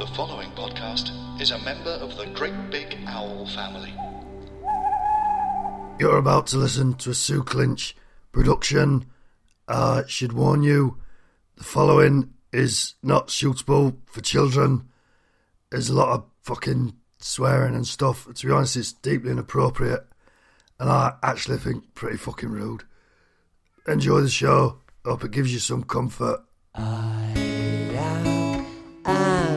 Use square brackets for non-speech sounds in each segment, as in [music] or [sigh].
The following podcast is a member of the Great Big Owl family. You're about to listen to a Sue Clinch production. I should warn you, the following is not suitable for children. There's a lot of fucking swearing and stuff. To be honest, it's deeply inappropriate, and I actually think pretty fucking rude. Enjoy the show. Hope it gives you some comfort. I am and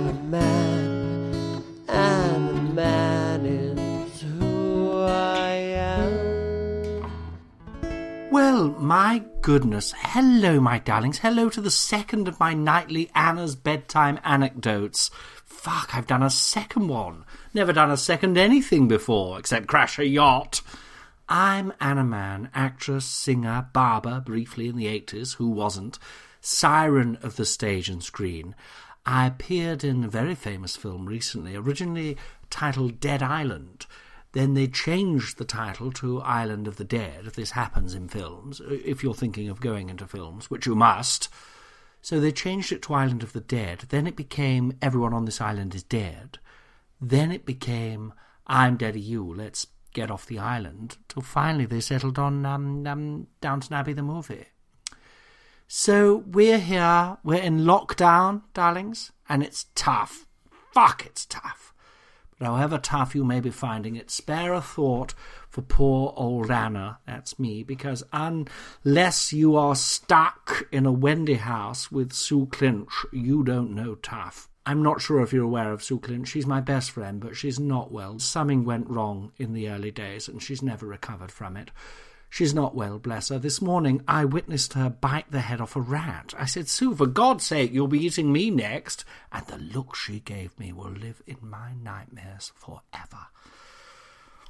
Well, my goodness. Hello, my darlings. Hello to the second of my nightly Anna's bedtime anecdotes. Fuck, I've done a second one. Never done a second anything before, except crash a yacht. I'm Anna Mann, actress, singer, barber, briefly in the 80s, who wasn't, siren of the stage and screen. I appeared in a very famous film recently, originally titled Dead Island. Then they changed the title to Island of the Dead. if This happens in films, if you're thinking of going into films, which you must. So they changed it to Island of the Dead. Then it became Everyone on this Island is Dead. Then it became I'm Dead of You, let's get off the island. Till finally they settled on um, um, Downton Abbey the movie. So we're here, we're in lockdown, darlings, and it's tough. Fuck, it's tough. However tough you may be finding it, spare a thought for poor old Anna, that's me, because unless you are stuck in a Wendy house with Sue Clinch, you don't know tough. I'm not sure if you're aware of Sue Clinch. She's my best friend, but she's not well. Something went wrong in the early days, and she's never recovered from it. She's not well, bless her. This morning I witnessed her bite the head off a rat. I said, Sue, for God's sake, you'll be eating me next. And the look she gave me will live in my nightmares forever.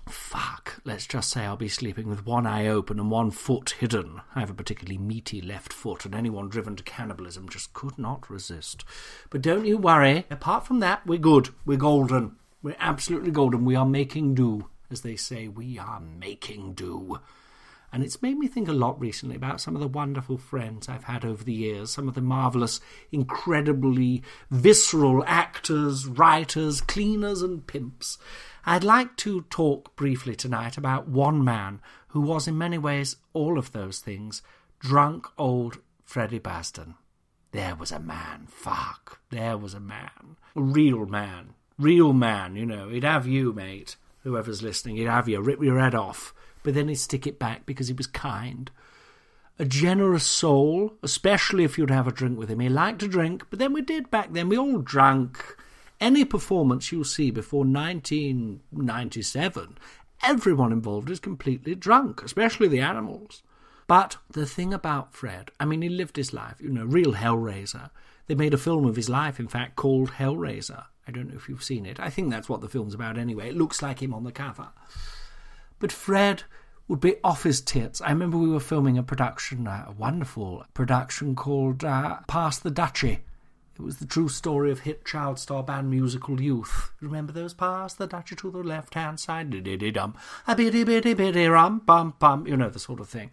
Fuck. Let's just say I'll be sleeping with one eye open and one foot hidden. I have a particularly meaty left foot, and anyone driven to cannibalism just could not resist. But don't you worry. Apart from that, we're good. We're golden. We're absolutely golden. We are making do. As they say, we are making do. And it's made me think a lot recently about some of the wonderful friends I've had over the years, some of the marvellous, incredibly visceral actors, writers, cleaners, and pimps. I'd like to talk briefly tonight about one man who was in many ways all of those things drunk old Freddie Basden. There was a man, fuck, there was a man. A real man. Real man, you know. He'd have you, mate. Whoever's listening, he'd have you, rip your head off but then he'd stick it back because he was kind. A generous soul, especially if you'd have a drink with him. He liked to drink, but then we did back then. We all drank. Any performance you'll see before 1997, everyone involved is completely drunk, especially the animals. But the thing about Fred, I mean, he lived his life, you know, real Hellraiser. They made a film of his life, in fact, called Hellraiser. I don't know if you've seen it. I think that's what the film's about anyway. It looks like him on the cover. But Fred would be off his tits. I remember we were filming a production, a wonderful production called uh, the Duchy. It was the true story of hit child star band musical Youth. Remember those? Pass the Dutchie to the left hand side, diddy dum, a bitty bitty bitty rum bum bum. You know the sort of thing.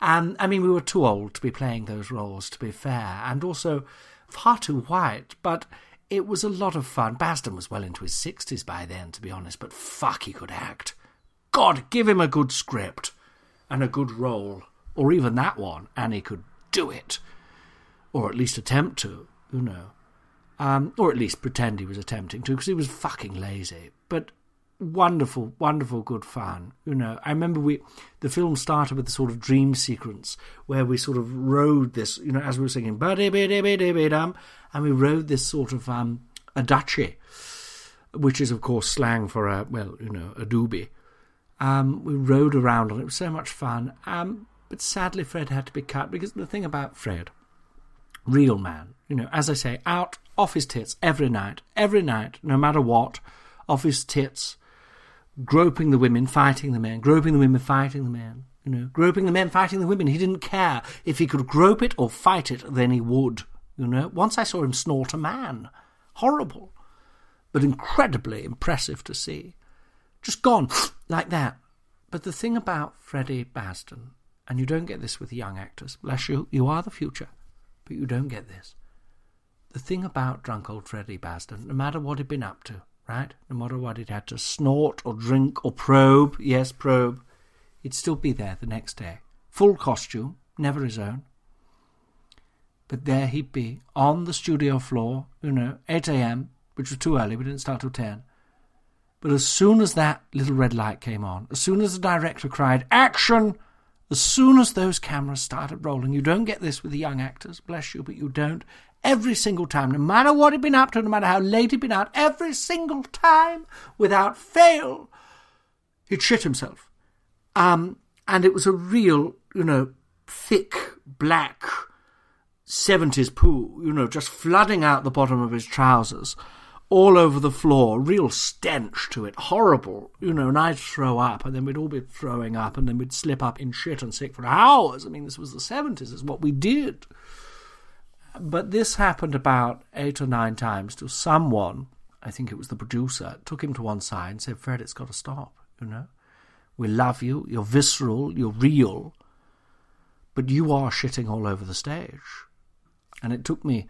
And I mean, we were too old to be playing those roles, to be fair, and also far too white. But it was a lot of fun. Basden was well into his sixties by then, to be honest. But fuck, he could act. God, give him a good script and a good role, or even that one, and he could do it, or at least attempt to, you know, um, or at least pretend he was attempting to, because he was fucking lazy. But wonderful, wonderful, good fun. You know, I remember we the film started with a sort of dream sequence where we sort of rode this, you know, as we were singing, and we rode this sort of um, a dutchie, which is of course slang for a well, you know, a doobie. Um, we rode around and it was so much fun. Um, but sadly, Fred had to be cut because the thing about Fred real man. You know, as I say, out off his tits every night, every night, no matter what, off his tits, groping the women, fighting the men, groping the women, fighting the men. You know, groping the men, fighting the women. He didn't care if he could grope it or fight it. Then he would. You know, once I saw him snort a man, horrible, but incredibly impressive to see. Just gone [sniffs] like that. But the thing about Freddie Basden, and you don't get this with young actors, bless you, you are the future, but you don't get this. The thing about drunk old Freddie Basden, no matter what he'd been up to, right? No matter what he'd had to snort or drink or probe, yes, probe, he'd still be there the next day. Full costume, never his own. But there he'd be, on the studio floor, you know, 8 a.m., which was too early, we didn't start till 10. But as soon as that little red light came on, as soon as the director cried, Action! As soon as those cameras started rolling, you don't get this with the young actors, bless you, but you don't. Every single time, no matter what he'd been up to, no matter how late he'd been out, every single time, without fail, he'd shit himself. Um, and it was a real, you know, thick, black, 70s poo, you know, just flooding out the bottom of his trousers all over the floor, real stench to it, horrible, you know, and I'd throw up, and then we'd all be throwing up, and then we'd slip up in shit and sick for hours. I mean, this was the 70s, is what we did. But this happened about eight or nine times to someone, I think it was the producer, took him to one side and said, Fred, it's got to stop, you know. We love you, you're visceral, you're real, but you are shitting all over the stage. And it took me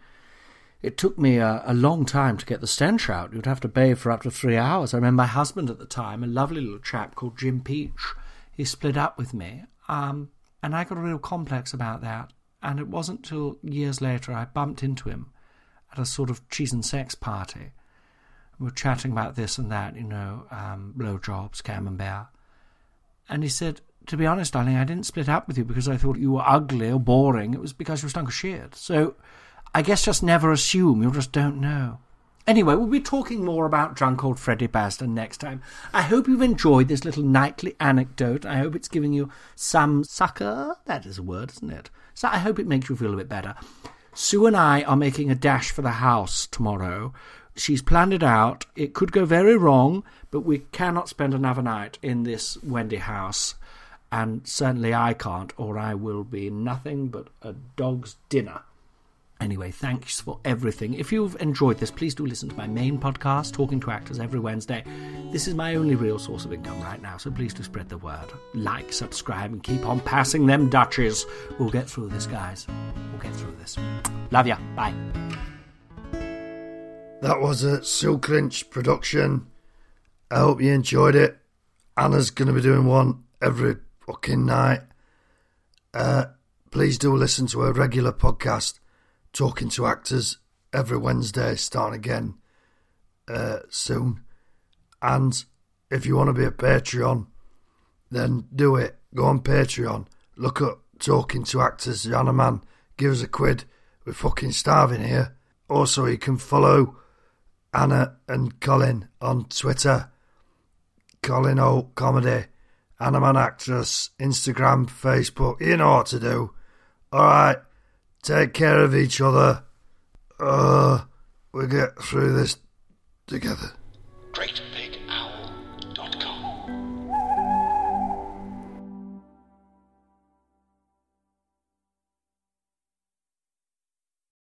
it took me a, a, long time to get the stench out. You'd have to bathe for up to three hours. I remember my husband at the time, a lovely little chap called Jim Peach, he split up with me, um, and I got a real complex about that. And it wasn't till years later I bumped into him at a sort of cheese and sex party. We were chatting about this and that, you know, um, blowjobs, camembert. And he said, To be honest, darling, I didn't split up with you because I thought you were ugly or boring. It was because you were stunk of shit. So I guess just never assume, you just don't know. Anyway, we'll be talking more about drunk old Freddie Basden next time. I hope you've enjoyed this little nightly anecdote. I hope it's giving you some sucker. That is a word, isn't it? So I hope it makes you feel a bit better. Sue and I are making a dash for the house tomorrow. She's planned it out. It could go very wrong, but we cannot spend another night in this Wendy house. And certainly I can't, or I will be nothing but a dog's dinner. Anyway, thanks for everything. If you've enjoyed this, please do listen to my main podcast, Talking to Actors, every Wednesday. This is my only real source of income right now, so please do spread the word. Like, subscribe, and keep on passing them Dutches. We'll get through this, guys. We'll get through this. Love ya. Bye. That was a Sue Clinch production. I hope you enjoyed it. Anna's going to be doing one every fucking night. Uh, please do listen to her regular podcast talking to actors every Wednesday, starting again uh, soon. And if you want to be a Patreon, then do it. Go on Patreon. Look up Talking to Actors, Anna Mann. Give us a quid. We're fucking starving here. Also, you can follow Anna and Colin on Twitter. Colin O Comedy, Anna Mann Actress, Instagram, Facebook. You know what to do. All right. Take care of each other. Uh, we get through this together. Great Big